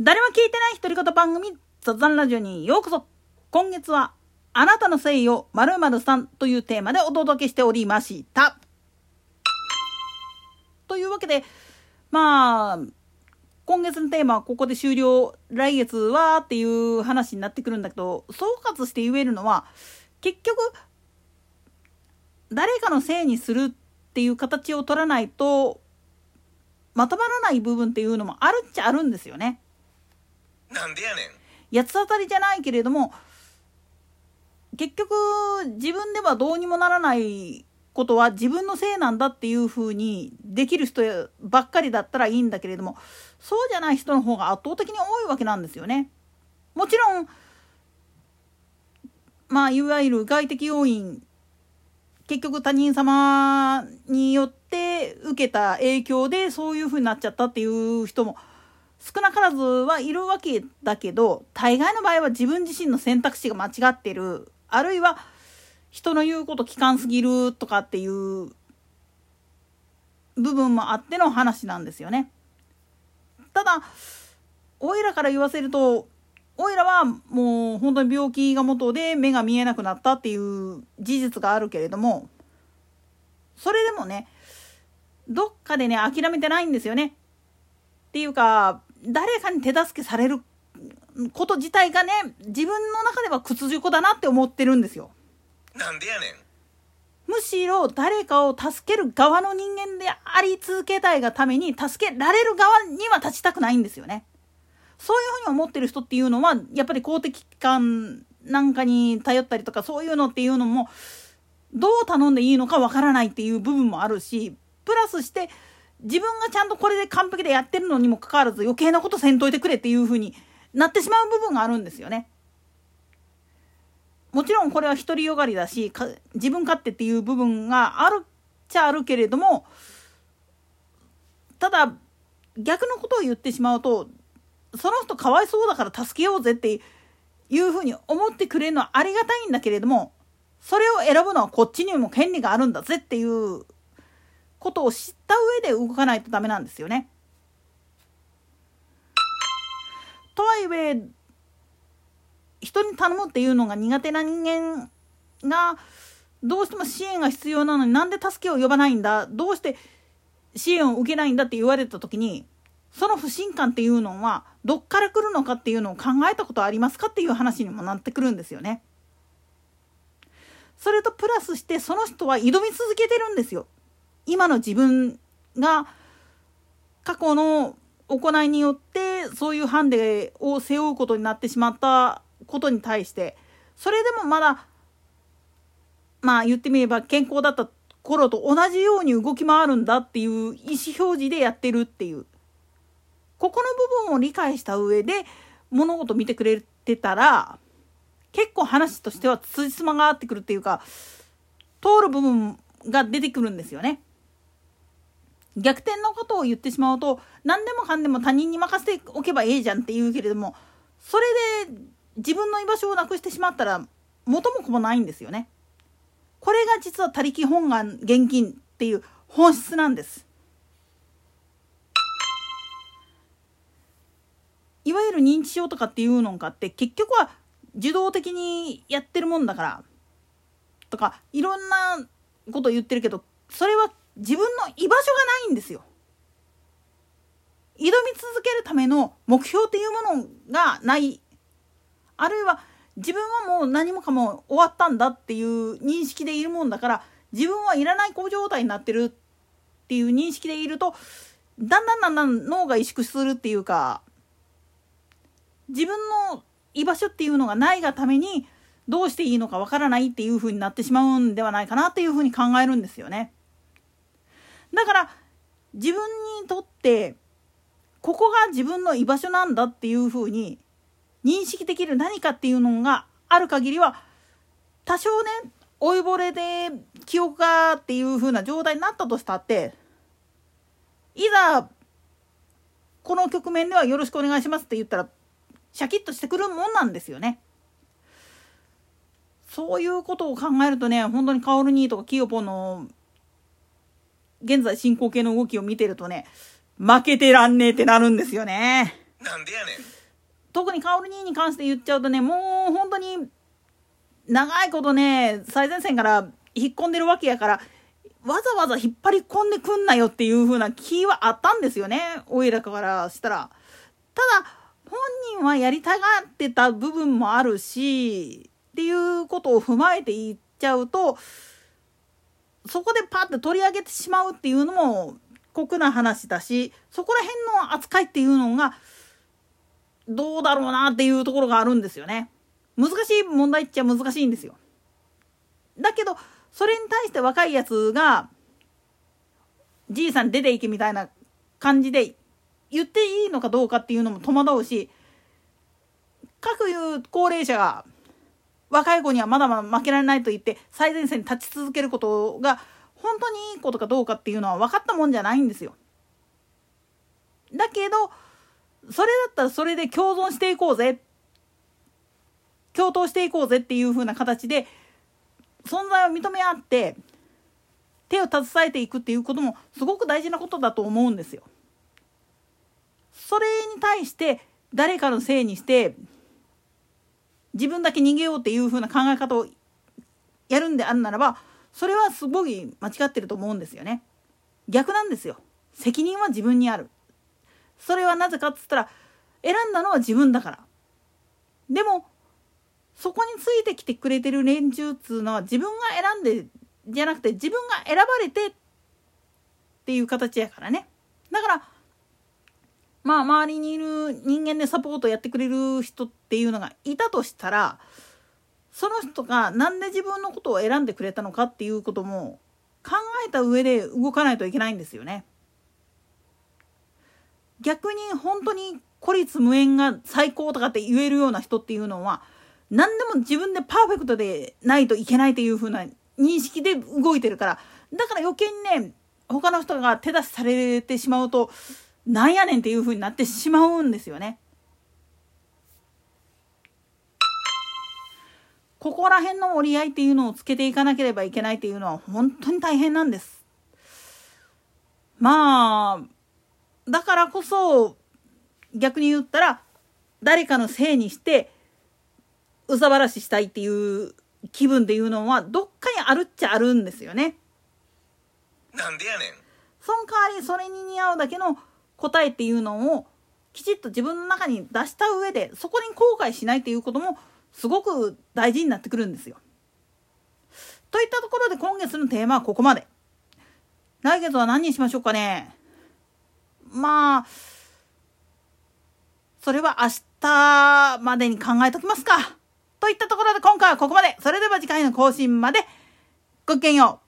誰も聞いてない独り言番組雑談ラジオにようこそ今月はあなたのせいよ〇〇さんというテーマでお届けしておりました。というわけで、まあ、今月のテーマはここで終了、来月はっていう話になってくるんだけど、総括して言えるのは、結局、誰かのせいにするっていう形を取らないと、まとまらない部分っていうのもあるっちゃあるんですよね。なんでやねん八つ当たりじゃないけれども結局自分ではどうにもならないことは自分のせいなんだっていうふうにできる人ばっかりだったらいいんだけれどもそうじゃない人の方が圧倒的に多いわけなんですよね。もちろんまあいわゆる外的要因結局他人様によって受けた影響でそういうふうになっちゃったっていう人も少なからずはいるわけだけど大概の場合は自分自身の選択肢が間違ってるあるいは人の言うこと聞かんすぎるとかっていう部分もあっての話なんですよね。ただおいらから言わせるとおいらはもう本当に病気が元で目が見えなくなったっていう事実があるけれどもそれでもねどっかでね諦めてないんですよね。っていうか誰かに手助けされること自体がね自分の中では屈辱だなって思ってるんですよ。なんでやねんむしろ誰かを助ける側の人間であり続けたいがために助けられる側には立ちたくないんですよね。そういうふうに思ってる人っていうのはやっぱり公的機関なんかに頼ったりとかそういうのっていうのもどう頼んでいいのかわからないっていう部分もあるしプラスして自分がちゃんとこれで完璧でやってるのにもかかわらず余計なことせんといてくれっていうふうになってしまう部分があるんですよね。もちろんこれは独りよがりだし自分勝手っていう部分があるっちゃあるけれどもただ逆のことを言ってしまうとその人かわいそうだから助けようぜっていうふうに思ってくれるのはありがたいんだけれどもそれを選ぶのはこっちにも権利があるんだぜっていうことを知った上で動かないとダメなんですよね。とはいえ人に頼むっていうのが苦手な人間がどうしても支援が必要なのになんで助けを呼ばないんだ？どうして支援を受けないんだって言われた時にその不信感っていうのはどっから来るのかっていうのを考えたことありますかっていう話にもなってくるんですよね。それとプラスしてその人は挑み続けてるんですよ。今の自分が過去の行いによってそういうハンデを背負うことになってしまったことに対してそれでもまだまあ言ってみれば健康だった頃と同じように動き回るんだっていう意思表示でやってるっていうここの部分を理解した上で物事見てくれてたら結構話としてはつじつまが合ってくるっていうか通る部分が出てくるんですよね。逆転のことを言ってしまうと何でもかんでも他人に任せておけばいいじゃんって言うけれどもそれで自分の居場所をなくしてしまったら元も子もないんですよね。これが実は他力本願現金っていう本質なんです。いわゆる認知症とかっていうのかって結局は受動的にやってるもんだからとかいろんなこと言ってるけどそれは自分の居場所がないんですよ。挑み続けるための目標っていうものがないあるいは自分はもう何もかも終わったんだっていう認識でいるもんだから自分はいらない子状態になってるっていう認識でいるとだんだんだんだん脳が萎縮するっていうか自分の居場所っていうのがないがためにどうしていいのかわからないっていう風になってしまうんではないかなっていう風に考えるんですよね。だから自分にとってここが自分の居場所なんだっていう風に認識できる何かっていうのがある限りは多少ね老いぼれで記憶がっていう風な状態になったとしたっていざこの局面ではよろしくお願いしますって言ったらシャキッとしてくるもんなんですよね。そういうことを考えるとね本当にカオルニーとかキヨポの現在進行形の動きを見てるとね負けてらんねえってなるんですよね。なんでやねん特にカオル兄に関して言っちゃうとねもう本当に長いことね最前線から引っ込んでるわけやからわざわざ引っ張り込んでくんなよっていう風な気はあったんですよねおいらからしたら。ただ本人はやりたがってた部分もあるしっていうことを踏まえて言っちゃうとそこでパッて取り上げてしまうっていうのも酷な話だしそこら辺の扱いっていうのがどうだろうなっていうところがあるんですよね。難しい問題っちゃ難しいんですよ。だけどそれに対して若いやつがじいさん出ていけみたいな感じで言っていいのかどうかっていうのも戸惑うし各いう高齢者が若い子にはまだまだ負けられないと言って最前線に立ち続けることが本当にいいことかどうかっていうのは分かったもんじゃないんですよ。だけどそれだったらそれで共存していこうぜ共闘していこうぜっていう風な形で存在を認め合って手を携えていくっていうこともすごく大事なことだと思うんですよ。それに対して誰かのせいにして自分だけ逃げようっていう風な考え方をやるんであるならばそれはすごい間違ってると思うんですよね。逆なんですよ。責任は自分にある。それはなぜかっつったら選んだのは自分だから。でもそこについてきてくれてる連中っつうのは自分が選んでじゃなくて自分が選ばれてっていう形やからね。だからまあ周りにいる人間でサポートやってくれる人っていうのがいたとしたらその人が何で自分のことを選んでくれたのかっていうことも考えた上で動かないといけないんですよね。逆に本当に孤立無縁が最高とかって言えるような人っていうのは何でも自分でパーフェクトでないといけないっていう風な認識で動いてるからだから余計にね他の人が手出しされてしまうとなんやねんっていう風になってしまうんですよね。ここら辺の折り合いっていうのをつけていかなければいけないっていうのは本当に大変なんです。まあだからこそ逆に言ったら誰かのせいにしてうさばらししたいっていう気分っていうのはどっかにあるっちゃあるんですよね。なんでやねんその代わりそれに似合うだけの答えっていうのをきちっと自分の中に出した上でそこに後悔しないっていうこともすごく大事になってくるんですよ。といったところで今月のテーマはここまで。来月は何にしましょうかね。まあ、それは明日までに考えときますか。といったところで今回はここまで。それでは次回の更新まで。ごきげんよう。